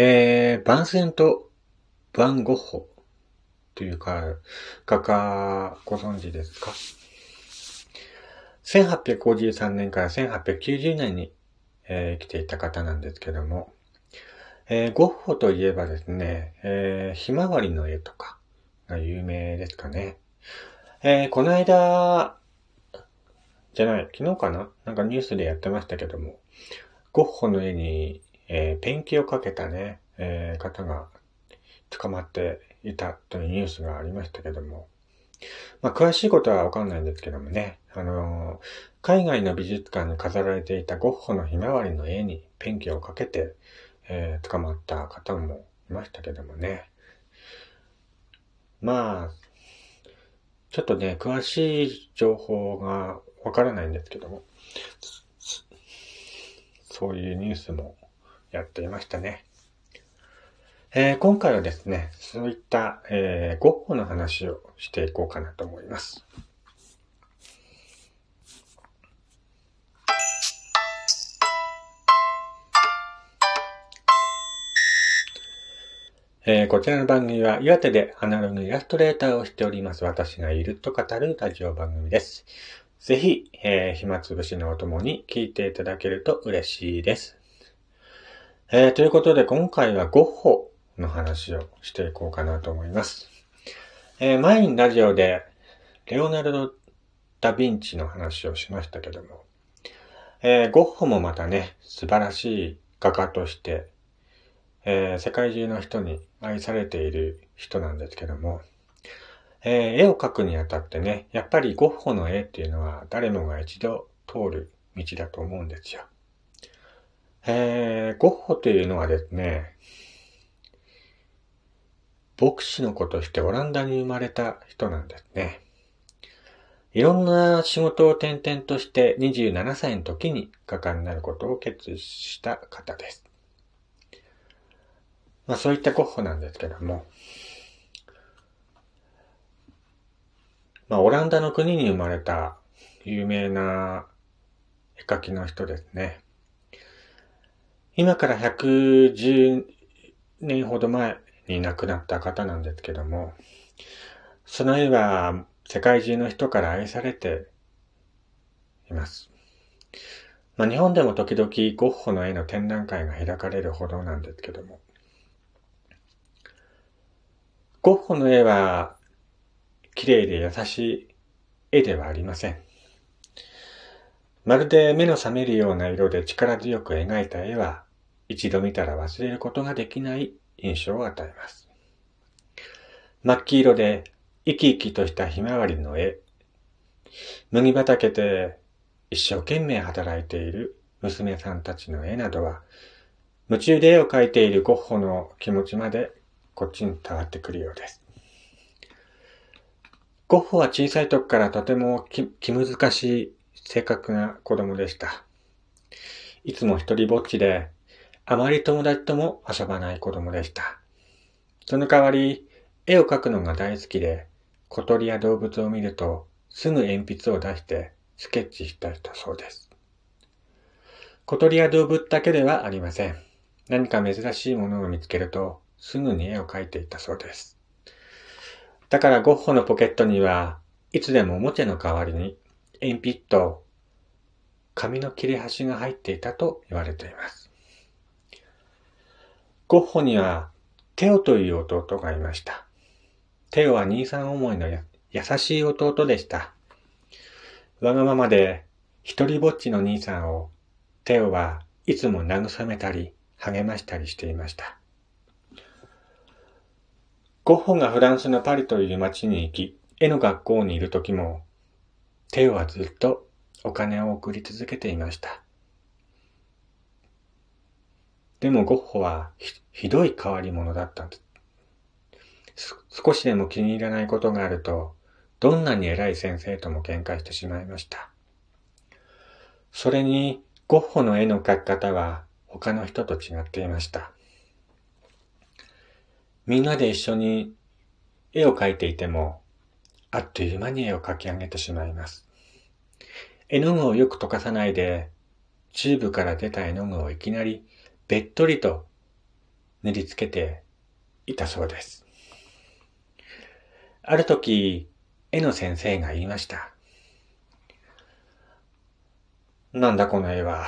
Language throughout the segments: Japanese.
えー、バンセント・バンゴッホというか、画家ご存知ですか ?1853 年から1890年に、えー、生きていた方なんですけども、えー、ゴッホといえばですね、えー、ひまわりの絵とかが有名ですかね。えー、この間、じゃない、昨日かな？なんかニュースでやってましたけども、ゴッホの絵に、えー、ペンキをかけたね、えー、方が捕まっていたというニュースがありましたけども、まあ、詳しいことはわかんないんですけどもね、あのー、海外の美術館に飾られていたゴッホのひまわりの絵にペンキをかけて、えー、捕まった方もいましたけどもね。まあ、ちょっとね、詳しい情報がわからないんですけども、そういうニュースもやっていましたね。えー、今回はですね、そういった、えー、ゴッホの話をしていこうかなと思います。えー、こちらの番組は岩手でアナログイラストレーターをしております私がいると語るラジオ番組です。ぜひ、えー、暇つぶしのお供に聞いていただけると嬉しいです。えー、ということで今回はゴッホの話をしていこうかなと思います。えー、前にラジオでレオナルド・ダ・ヴィンチの話をしましたけども、えー、ゴッホもまたね、素晴らしい画家としてえー、世界中の人に愛されている人なんですけども、えー、絵を描くにあたってね、やっぱりゴッホの絵っていうのは誰もが一度通る道だと思うんですよ。えー、ゴッホというのはですね、牧師の子としてオランダに生まれた人なんですね。いろんな仕事を転々として27歳の時に画家になることを決意した方です。まあそういったゴッホなんですけども、まあオランダの国に生まれた有名な絵描きの人ですね。今から110年ほど前に亡くなった方なんですけども、その絵は世界中の人から愛されています。まあ、日本でも時々ゴッホの絵の展覧会が開かれるほどなんですけども、ゴッホの絵は綺麗で優しい絵ではありません。まるで目の覚めるような色で力強く描いた絵は一度見たら忘れることができない印象を与えます。真っ黄色で生き生きとしたひまわりの絵。麦畑で一生懸命働いている娘さんたちの絵などは、夢中で絵を描いているゴッホの気持ちまでこっちに伝わってくるようです。ゴッホは小さい時からとても気難しい性格な子供でした。いつも一人ぼっちで、あまり友達とも遊ばない子供でした。その代わり、絵を描くのが大好きで、小鳥や動物を見ると、すぐ鉛筆を出してスケッチした人そうです。小鳥や動物だけではありません。何か珍しいものを見つけると、すぐに絵を描いていたそうです。だからゴッホのポケットにはいつでもおもちゃの代わりに鉛筆と紙の切れ端が入っていたと言われています。ゴッホにはテオという弟がいました。テオは兄さん思いの優しい弟でした。わがままで一人ぼっちの兄さんをテオはいつも慰めたり励ましたりしていました。ゴッホがフランスのパリという街に行き、絵の学校にいる時も、テオはずっとお金を送り続けていました。でもゴッホはひどい変わり者だったんです。少しでも気に入らないことがあると、どんなに偉い先生とも喧嘩してしまいました。それに、ゴッホの絵の描き方は他の人と違っていました。みんなで一緒に絵を描いていても、あっという間に絵を描き上げてしまいます。絵の具をよく溶かさないで、チューブから出た絵の具をいきなりべっとりと塗りつけていたそうです。ある時、絵の先生が言いました。なんだこの絵は。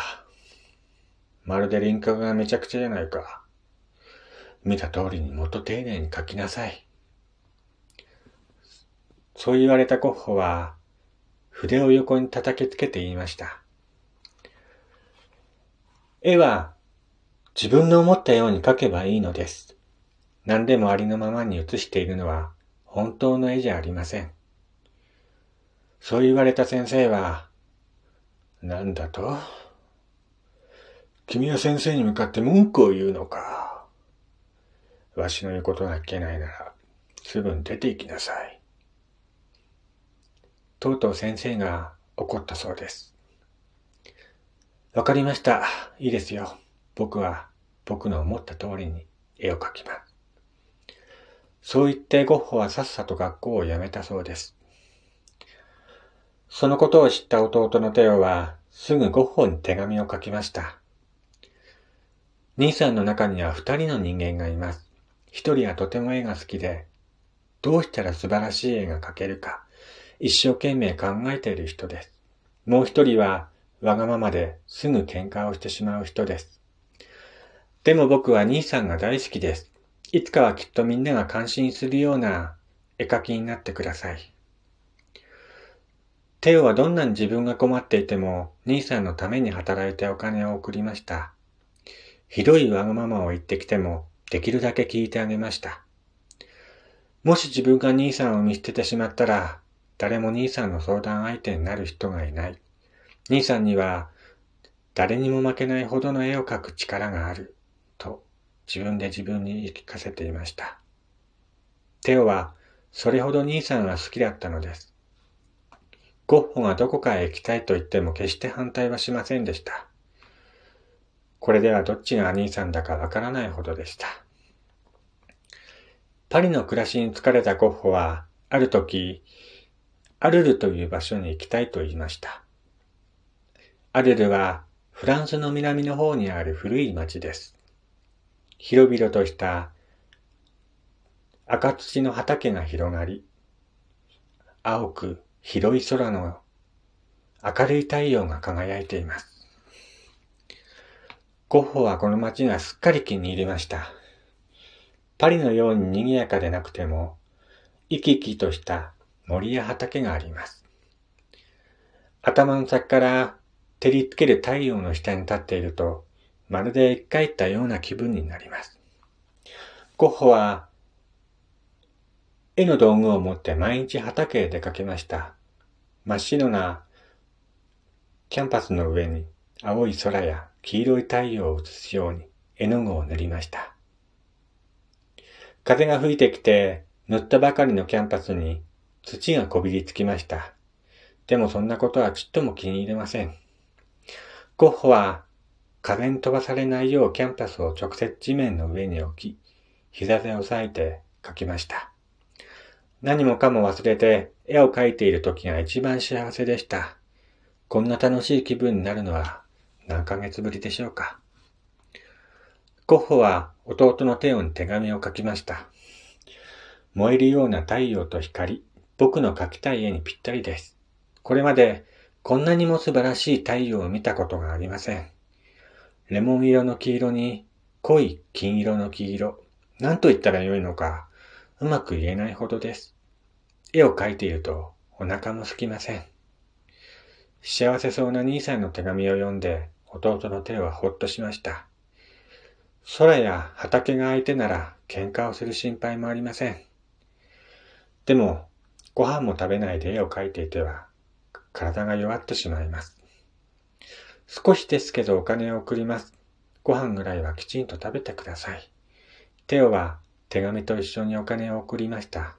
まるで輪郭がめちゃくちゃじゃないか。見た通りにもっと丁寧に描きなさい。そう言われたゴッホは、筆を横に叩きつけて言いました。絵は自分の思ったように描けばいいのです。何でもありのままに写しているのは本当の絵じゃありません。そう言われた先生は、なんだと？君は先生に向かって文句を言うのか？わしの言うことが聞けないなら、すぐに出て行きなさい。とうとう先生が怒ったそうです。わかりました。いいですよ。僕は僕の思った通りに絵を描きます。そう言ってゴッホはさっさと学校を辞めたそうです。そのことを知った弟のテオはすぐゴッホに手紙を書きました。兄さんの中には二人の人間がいます。一人はとても絵が好きで、どうしたら素晴らしい絵が描けるか、一生懸命考えている人です。もう一人はわがままですぐ喧嘩をしてしまう人です。でも僕は兄さんが大好きです。いつかはきっとみんなが感心するような絵描きになってください。テオはどんなに自分が困っていても兄さんのために働いてお金を送りました。ひどいわがままを言ってきてもできるだけ聞いてあげました。もし自分が兄さんを見捨ててしまったら誰も兄さんの相談相手になる人がいない。兄さんには誰にも負けないほどの絵を描く力がある、と自分で自分に言い聞かせていました。テオはそれほど兄さんが好きだったのです。ゴッホがどこかへ行きたいと言っても決して反対はしませんでした。これではどっちが兄さんだかわからないほどでした。パリの暮らしに疲れたゴッホは、ある時、アルルという場所に行きたいと言いました。アルルはフランスの南の方にある古い町です。広々とした赤土の畑が広がり、青く広い空の明るい太陽が輝いています。ゴッホはこの街がすっかり気に入りました。パリのように賑やかでなくても、生き生きとした森や畑があります。頭の先から照りつける太陽の下に立っていると、まるで生き返ったような気分になります。ゴッホは、絵の道具を持って毎日畑へ出かけました。真っ白なキャンパスの上に青い空や黄色い太陽を映すように絵の具を塗りました。風が吹いてきて塗ったばかりのキャンパスに土がこびりつきました。でもそんなことはちっとも気に入れません。ゴッホは風に飛ばされないようキャンパスを直接地面の上に置き、膝で押さえて描きました。何もかも忘れて絵を描いている時が一番幸せでした。こんな楽しい気分になるのは何ヶ月ぶりでしょうか。ゴッホは弟のテオに手紙を書きました。燃えるような太陽と光、僕の描きたい絵にぴったりです。これまでこんなにも素晴らしい太陽を見たことがありません。レモン色の黄色に濃い金色の黄色。何と言ったらよいのか、うまく言えないほどです。絵を描いているとお腹も空きません。幸せそうな兄さんの手紙を読んで弟の手はほっとしました。空や畑が相手なら喧嘩をする心配もありません。でも、ご飯も食べないで絵を描いていては体が弱ってしまいます。少しですけどお金を送ります。ご飯ぐらいはきちんと食べてください。テオは手紙と一緒にお金を送りました。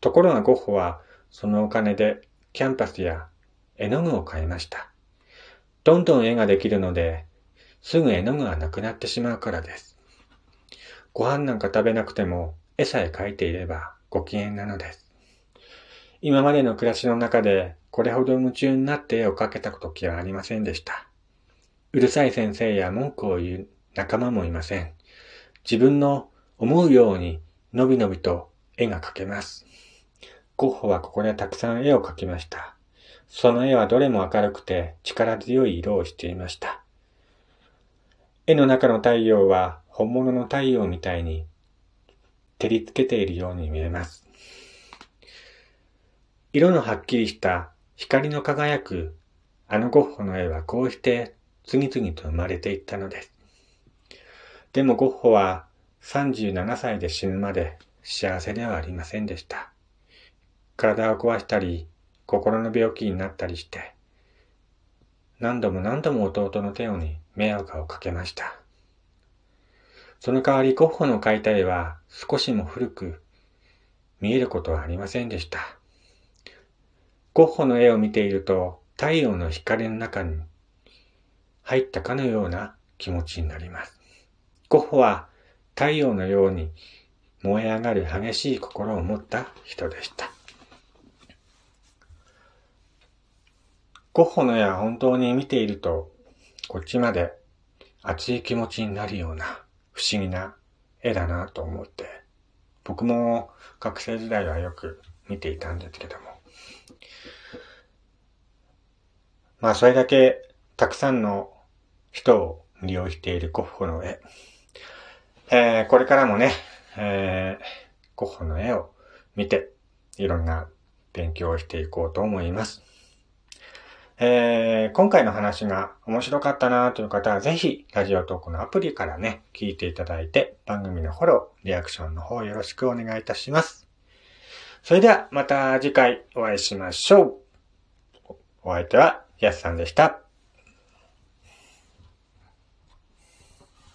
ところがゴッホはそのお金でキャンパスや絵の具を買いました。どんどん絵ができるので、すぐ絵の具がなくなってしまうからです。ご飯なんか食べなくても絵さえ描いていればご機嫌なのです。今までの暮らしの中でこれほど夢中になって絵を描けた時はありませんでした。うるさい先生や文句を言う仲間もいません。自分の思うようにのびのびと絵が描けます。ゴッホはここでたくさん絵を描きました。その絵はどれも明るくて力強い色をしていました。絵の中の太陽は本物の太陽みたいに照りつけているように見えます。色のはっきりした光の輝くあのゴッホの絵はこうして次々と生まれていったのです。でもゴッホは37歳で死ぬまで幸せではありませんでした。体を壊したり、心の病気になったりして、何度も何度も弟の手をに迷惑をかけました。その代わりゴッホの描いた絵は少しも古く見えることはありませんでした。ゴッホの絵を見ていると太陽の光の中に入ったかのような気持ちになります。ゴッホは太陽のように燃え上がる激しい心を持った人でした。ゴッホの絵は本当に見ているとこっちまで熱い気持ちになるような不思議な絵だなと思って、僕も学生時代はよく見ていたんですけども。まあそれだけたくさんの人を利用しているゴッホの絵。えー、これからもね、えー、ゴッホの絵を見て、いろんな勉強をしていこうと思います。えー、今回の話が面白かったなという方はぜひ、ラジオトークのアプリからね、聞いていただいて、番組のフォロー、リアクションの方よろしくお願いいたします。それでは、また次回お会いしましょう。お相手は、やすさんでした。